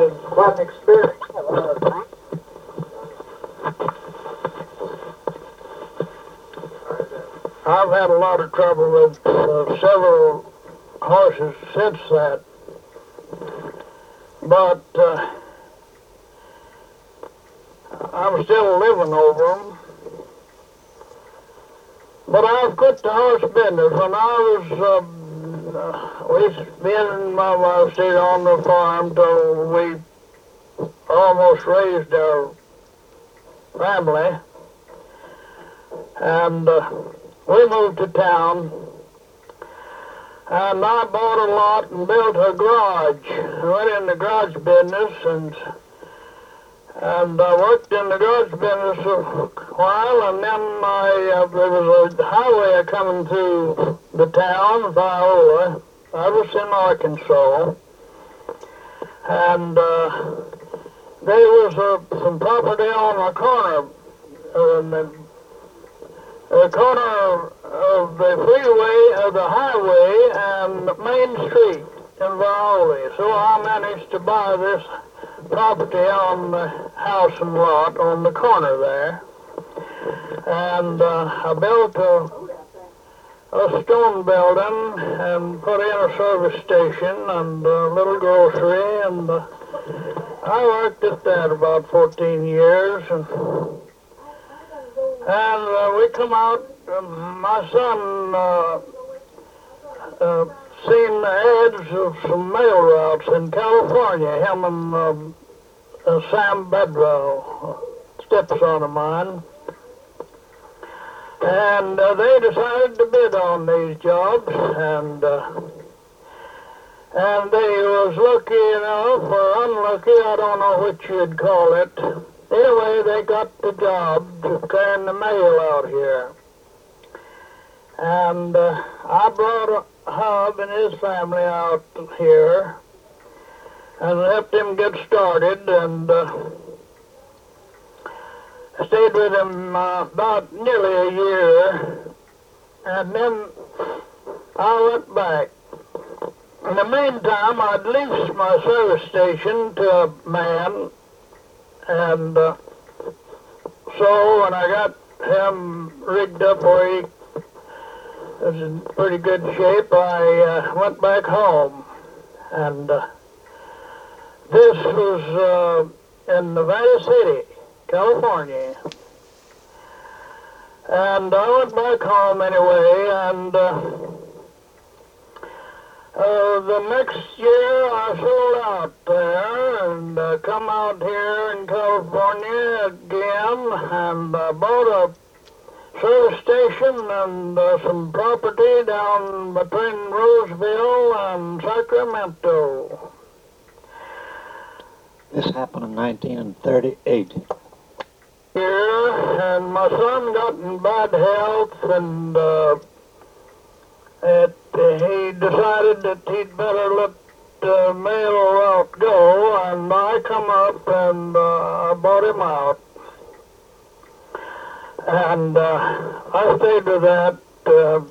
had quite an experience. I've had a lot of trouble with uh, several horses since that. But uh, I'm still living over them. But I've quit the horse business. When I was, uh, uh, we've been, my wife stayed on the farm till we almost raised our family. And uh, we moved to town. And I bought a lot and built a garage. I went in the garage business and and I worked in the garage business a while, and then I, uh, there was a highway coming through the town, of Viola. I was in Arkansas, and uh, there was uh, some property on the corner, uh, the, the corner of the freeway, of the highway, and Main Street in Viola. So I managed to buy this property on the house and lot on the corner there. And uh, I built a, a stone building and put in a service station and a little grocery. And uh, I worked at that about 14 years. And, and uh, we come out, um, my son uh, uh, seen the ads of some mail routes in California, him and um, uh, Sam Bedwell, stepson of mine. And uh, they decided to bid on these jobs, and uh, and they was lucky enough or unlucky, I don't know which you'd call it. Anyway, they got the job to carrying the mail out here. And uh, I brought Hub and his family out here and helped him get started and uh, stayed with him uh, about nearly a year. And then I went back. In the meantime, I'd leased my service station to a man, and uh, so when I got him rigged up where he was in pretty good shape, I uh, went back home. And uh, this was uh, in Nevada City, California. And I went back home anyway, and uh, uh, the next year I sold out there and uh, come out here in California again and uh, bought a service station and uh, some property down between Roseville and Sacramento. This happened in 1938. Yeah, and my son got in bad health and uh, it, he decided that he'd better let the mail route go, and I come up and uh, I bought him out. And uh, I stayed with that uh,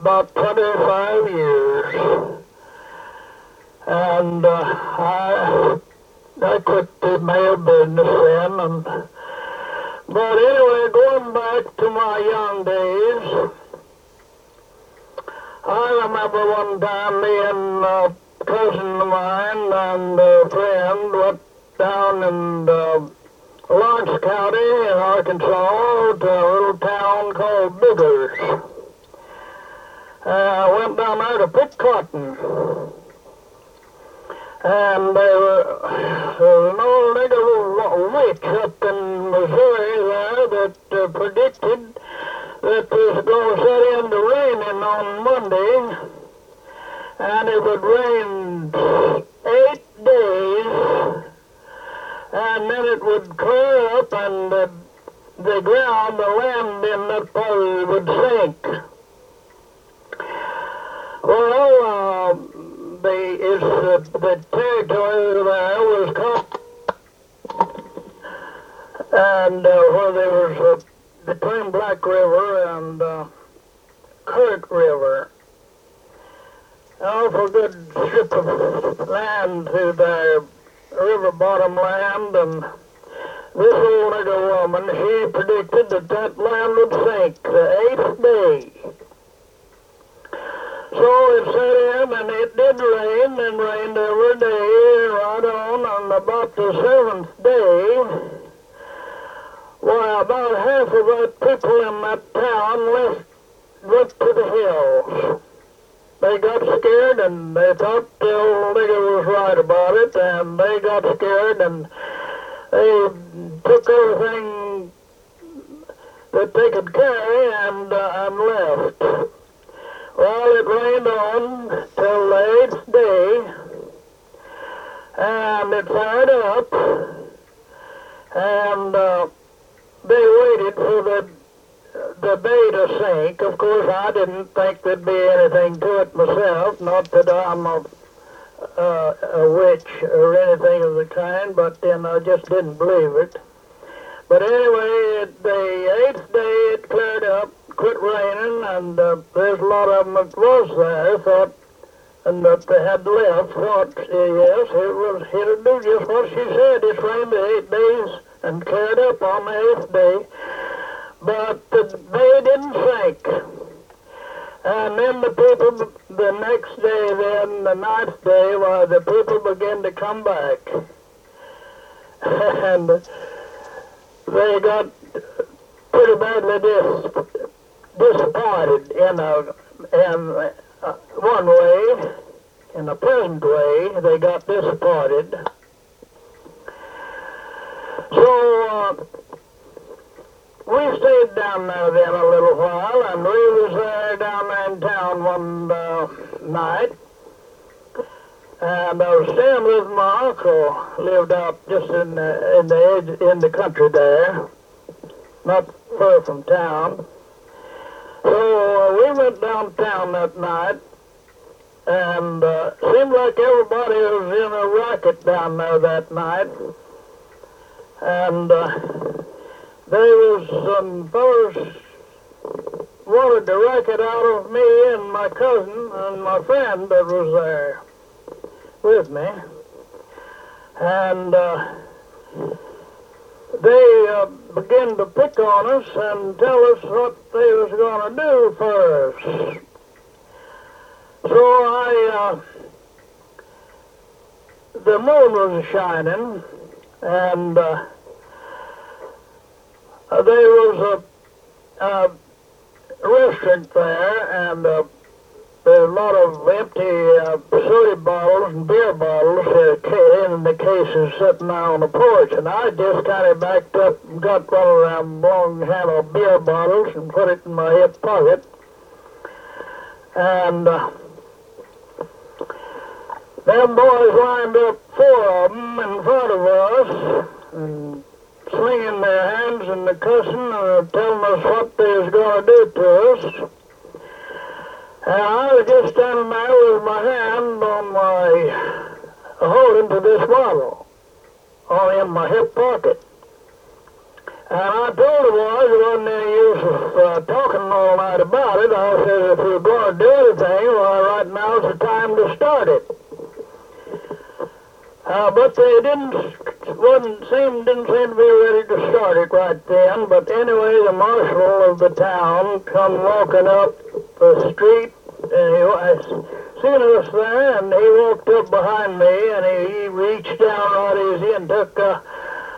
about 25 years. And uh, I, I quit the mail business then. And, but anyway, going back to my young days, I remember one time me and a cousin of mine and a friend went down in uh, Lawrence County in Arkansas to a little town called Biggers. I uh, went down there to pick cotton. And there was an old nigger witch up in Missouri there that uh, predicted that was going to set into raining on Monday, and it would rain eight days, and then it would clear up, and the, the ground, the land in that part would sink. Well, uh, the, is, uh, the territory there was called, and uh, where there was uh, between Black River and uh, Current River. An awful good strip of land through the river bottom land, and this old nigger woman, she predicted that that land would sink the eighth day. So it set in, and it did rain, and rained every day, right on, and about the seventh day, why, about half of the people in that town left, went to the hills. They got scared, and they thought the old nigger was right about it, and they got scared, and they took everything that they could carry and, uh, and left. Well, it rained on till the eighth day, and it fired up, and uh, they waited for the the day to sink. Of course, I didn't think there'd be anything to it myself. Not that I'm a, uh, a witch or anything of the kind, but then I just didn't believe it. But anyway, it, the eighth day it cleared up, quit raining, and uh, there's a lot of them that was there thought, and that they had left thought, uh, yes, it was it'll do just what she said. It's rained eight days and cleared up on the eighth day, but the day didn't sink. And then the people, the next day, then the ninth day, why the people began to come back, and they got pretty badly dis- disappointed in a in uh, one way, in a pleasant way. They got disappointed. So uh, we stayed down there then a little while, and we was there down there in town one uh, night. And I was staying with my uncle, lived out just in the, in the edge, in the country there, not far from town. So uh, we went downtown that night, and uh, seemed like everybody was in a racket down there that night. And uh, there was some fellows wanted to racket out of me and my cousin and my friend that was there with me. And uh, they uh, to pick on us and tell us what they was going to do for us. So I, uh, the moon was shining, and uh, uh, there was a, a restaurant there, and there were a lot of empty uh, soda bottles and beer bottles uh, in the cases sitting out on the porch, and I just kind of backed up and got one of them long-handled beer bottles and put it in my hip pocket, and uh, them boys lined up four of them in front of us, and slinging their hands and the cussing and telling us what they was going to do to us. And I was just standing there with my hand on my, holding to this bottle, or in my hip pocket. And I told the boys there wasn't any use of uh, talking all night about it. I said, if we're going to do anything, well, right now's the time to start it. Uh, but they didn't, wasn't seem, didn't seem to be ready to start it right then. But anyway, the marshal of the town come walking up the street, and he was seen us there, and he walked up behind me, and he, he reached down right easy and took uh,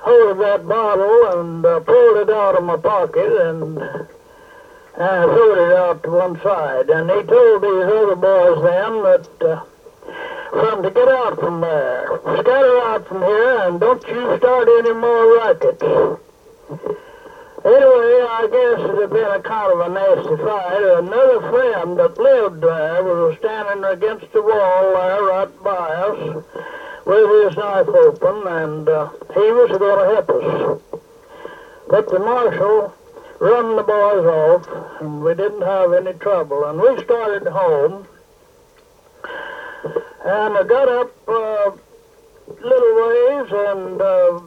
hold of that bottle and uh, pulled it out of my pocket and uh, threw it out to one side. And he told these other boys then that. Uh, for to get out from there. Scatter out from here and don't you start any more rackets. Anyway, I guess it had been a kind of a nasty fight. Another friend that lived there was standing against the wall there right by us with his knife open, and uh, he was going to help us. But the marshal run the boys off, and we didn't have any trouble. And we started home. And I got up uh, little ways, and uh,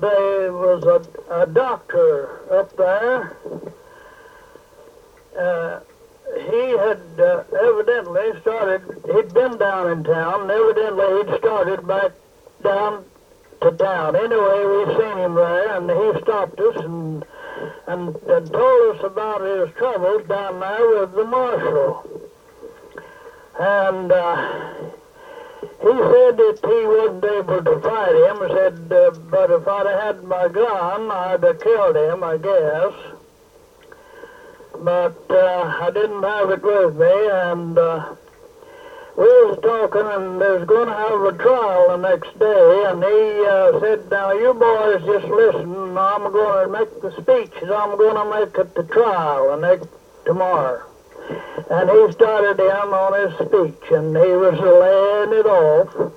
there was a, a doctor up there. Uh, he had uh, evidently started, he'd been down in town, and evidently he'd started back down to town. Anyway, we seen him there, and he stopped us and and, and told us about his troubles down there with the marshal. And uh, he said that he wasn't able to fight him. He said, uh, but if I'd had my gun, I'd have killed him, I guess. But uh, I didn't have it with me, and uh, we was talking, and they was going to have a trial the next day, and he uh, said, now you boys just listen, I'm going to make the speeches, I'm going to make it the trial the next tomorrow. And he started in on his speech, and he was laying it off.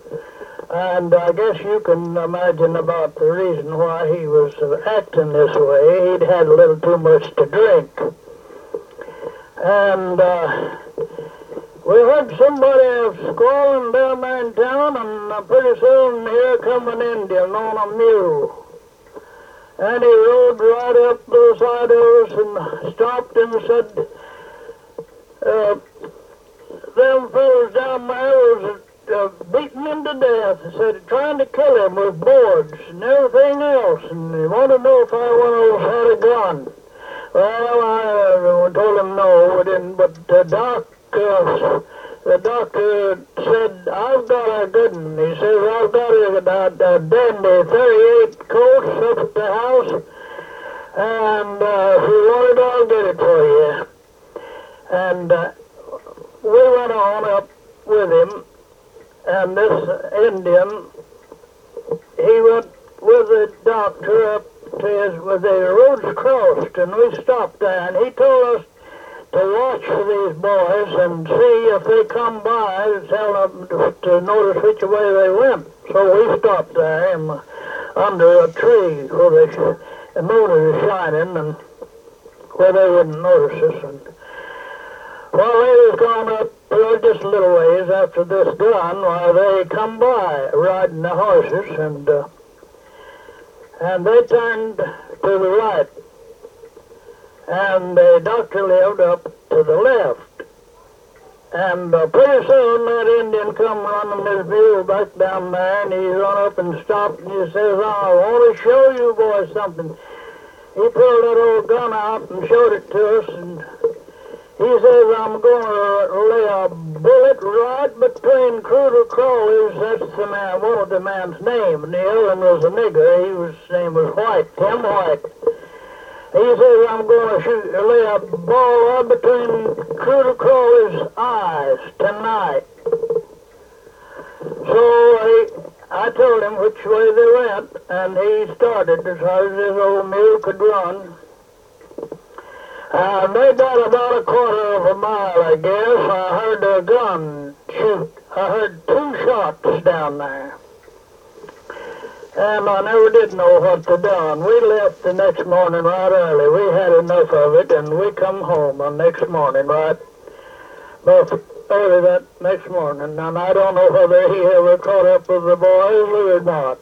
And I guess you can imagine about the reason why he was acting this way. He'd had a little too much to drink. And uh, we heard somebody squalling down in town, and uh, pretty soon here come an Indian on a mule. And he rode right up the side of us and stopped and said, uh, them fellows down there was uh, beating him to death. He said, trying to kill him with boards and everything else. And he wanted to know if I one had a gun. Well, I uh, told him no, we didn't, but the doc, uh, the doctor said, I've got a good one. He says, I've got a, a, a dandy 38 Colt up at the house, and uh, if you want it, I'll get it for you. And uh, we went on up with him, and this Indian, he went with the doctor up to his, with the roads crossed, and we stopped there, and he told us to watch for these boys and see if they come by, tell them to, to notice which way they went. So we stopped there in, under a tree where the, the moon was shining, and where they wouldn't notice us. And, well, they was gone up just a little ways after this gun while they come by riding the horses and uh, and they turned to the right and the doctor lived up to the left. And uh, pretty soon that Indian come running his mule back down there and he run up and stopped and he says, I want to show you boys something. He pulled that old gun out and showed it to us and he says, I'm going to lay a bullet right between Cruder Crawley's, that's the man, one of the man's name, Neil. and the other was a nigger, he was, his name was White, Tim White. He says, I'm going to shoot, lay a ball right between Cruder Crawley's eyes tonight. So I, I told him which way they went, and he started as hard as his old mule could run. Uh, they got about a quarter of a mile, I guess. I heard a gun shoot. I heard two shots down there. And I never did know what to do. We left the next morning right early. We had enough of it, and we come home the next morning, right? But early that next morning. And I don't know whether he ever caught up with the boys or not.